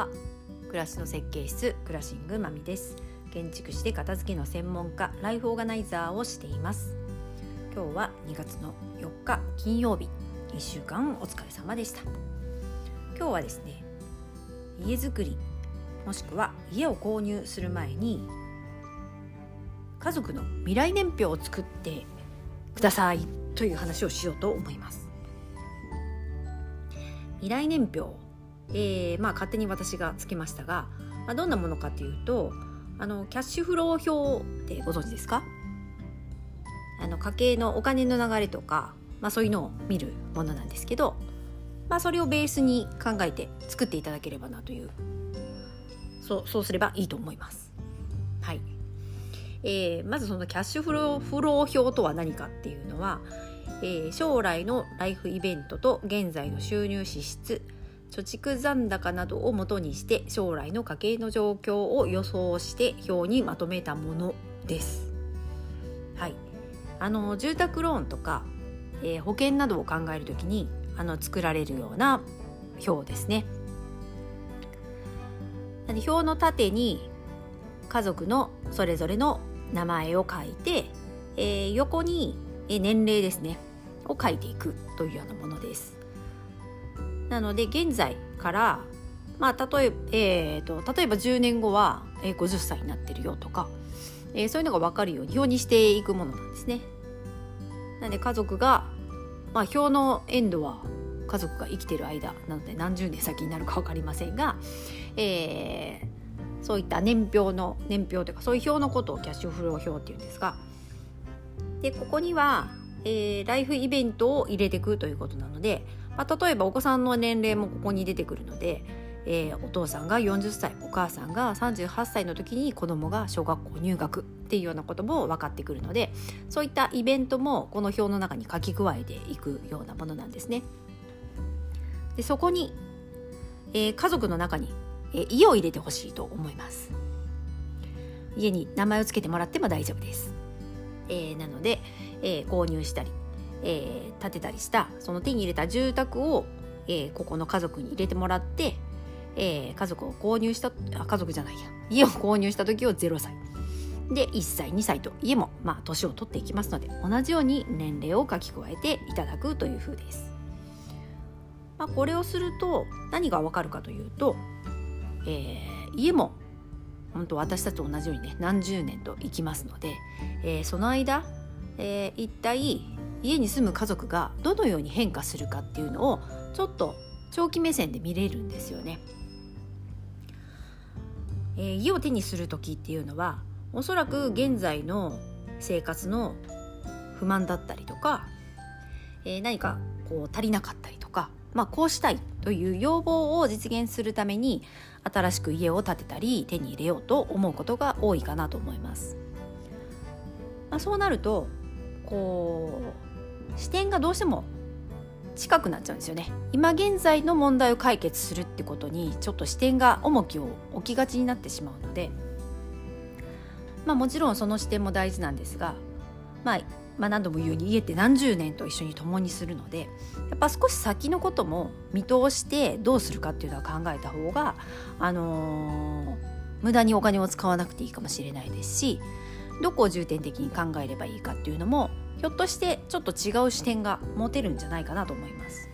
は暮らしの設計室クラシングまみです。建築士で片付けの専門家ライフオーガナイザーをしています。今日は2月の4日金曜日。1週間お疲れ様でした。今日はですね家づくりもしくは家を購入する前に家族の未来年表を作ってくださいという話をしようと思います。未来年表、えー、まあ勝手に私がつけましたが、まあ、どんなものかというとあのキャッシュフロー表ってご存知ですか？あの家計のお金の流れとか、まあ、そういうのを見るものなんですけど、まあ、それをベースに考えて作っていただければなというそうそうすればいいと思います。はいえー、まずそのキャッシュフローフロー表とは何かっていうのは、えー、将来のライフイベントと現在の収入支出貯蓄残高などをもとにして将来の家計の状況を予想して表にまとめたものです。はい、あの住宅ローンとか、えー、保険などを考えるときにあの作られるような表ですね。表の縦に家族のそれぞれの名前を書いて、えー、横に年齢ですねを書いていくというようなものです。なので現在から、まあ、例ええーと、例えば10年後は50歳になってるよとか、えー、そういうのが分かるように表にしていくものなんですね。なので家族が、まあ、表のエンドは家族が生きてる間なので何十年先になるか分かりませんが、えー、そういった年表の年表というかそういう表のことをキャッシュフロー表っていうんですがでここにはえー、ライフイベントを入れていくということなので、まあ、例えばお子さんの年齢もここに出てくるので、えー、お父さんが40歳お母さんが38歳の時に子供が小学校入学っていうようなことも分かってくるのでそういったイベントもこの表の中に書き加えていくようなものなんですね。でそこに、えー、家族の中に、えー、家を入れてほしいと思います。家に名前を付けてもらっても大丈夫です。えー、なので、えー、購入したり、えー、建てたりしたその手に入れた住宅を、えー、ここの家族に入れてもらって、えー、家族を購入したあ家族じゃないや家を購入した時を0歳で1歳2歳と家もまあ年を取っていきますので同じように年齢を書き加えていただくというふうです。まあ、これをすると何がわかるかというと、えー、家も本当私たちと同じようにね何十年と生きますので、えー、その間えー、一体家に住む家族がどのように変化するかっていうのをちょっと長期目線で見れるんですよね。えー、家を手にする時っていうのはおそらく現在の生活の不満だったりとか、えー、何かこう足りなかったりとか、まあ、こうしたいという要望を実現するために新しく家を建てたり手に入れようと思うことが多いかなと思います。まあ、そうなるとこう視点がどうしても近くなっちゃうんですよね。今現在の問題を解決するってことにちょっと視点が重きを置きがちになってしまうのでまあもちろんその視点も大事なんですが、まあ、まあ何度も言うように家って何十年と一緒に共にするのでやっぱ少し先のことも見通してどうするかっていうのは考えた方があのー、無駄にお金を使わなくていいかもしれないですしどこを重点的に考えればいいかっていうのもひょっとしてちょっと違う視点が持てるんじゃないかなと思います。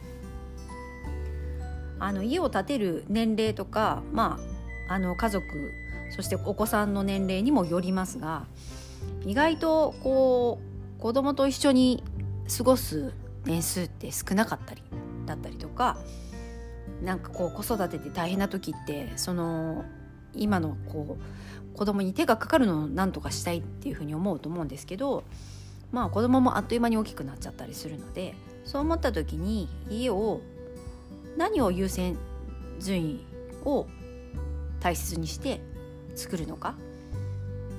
あの家を建てる年齢とか、まあ、あの家族そしてお子さんの年齢にもよりますが意外とこう子供と一緒に過ごす年数って少なかったりだったりとかなんかこう子育てで大変な時ってその今のこう子供に手がかかるのを何とかしたいっていうふうに思うと思うんですけどまあ子供もあっという間に大きくなっちゃったりするのでそう思った時に家を何を優先順位を大切にして作るのか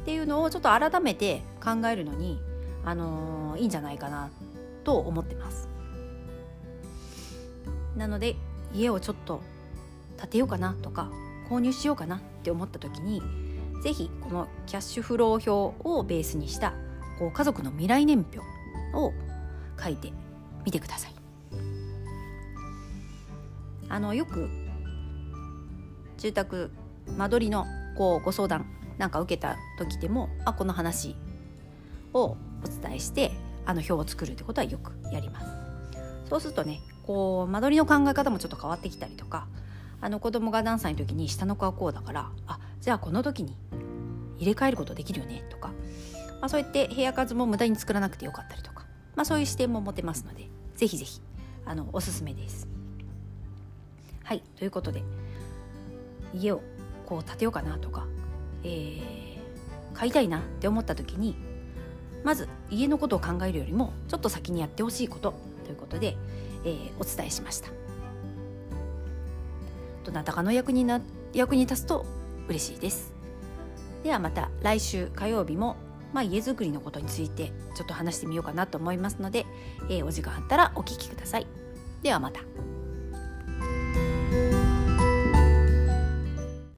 っていうのをちょっと改めて考えるのに、あのー、いいんじゃないかなと思ってます。なので家をちょっと建てようかなとか購入しようかなって思った時に是非このキャッシュフロー表をベースにしたこう家族の未来年表を書いてみてください。あのよく住宅間取りのこうご相談なんか受けた時でもあこの話をお伝えしてあの表を作るってことはよくやります。そうするとねこう間取りの考え方もちょっと変わってきたりとかあの子供が何歳の時に下の子はこうだからあじゃあこの時に入れ替えることできるよねとか、まあ、そうやって部屋数も無駄に作らなくてよかったりとか、まあ、そういう視点も持てますのでぜひぜひあのおすすめです。はいということで家をこう建てようかなとか、えー、買いたいなって思った時にまず家のことを考えるよりもちょっと先にやってほしいことということで、えー、お伝えしました。どなたかの役にな役に立つと嬉しいです。ではまた来週火曜日も、まあ、家づくりのことについてちょっと話してみようかなと思いますので、えー、お時間あったらお聞きください。ではまた。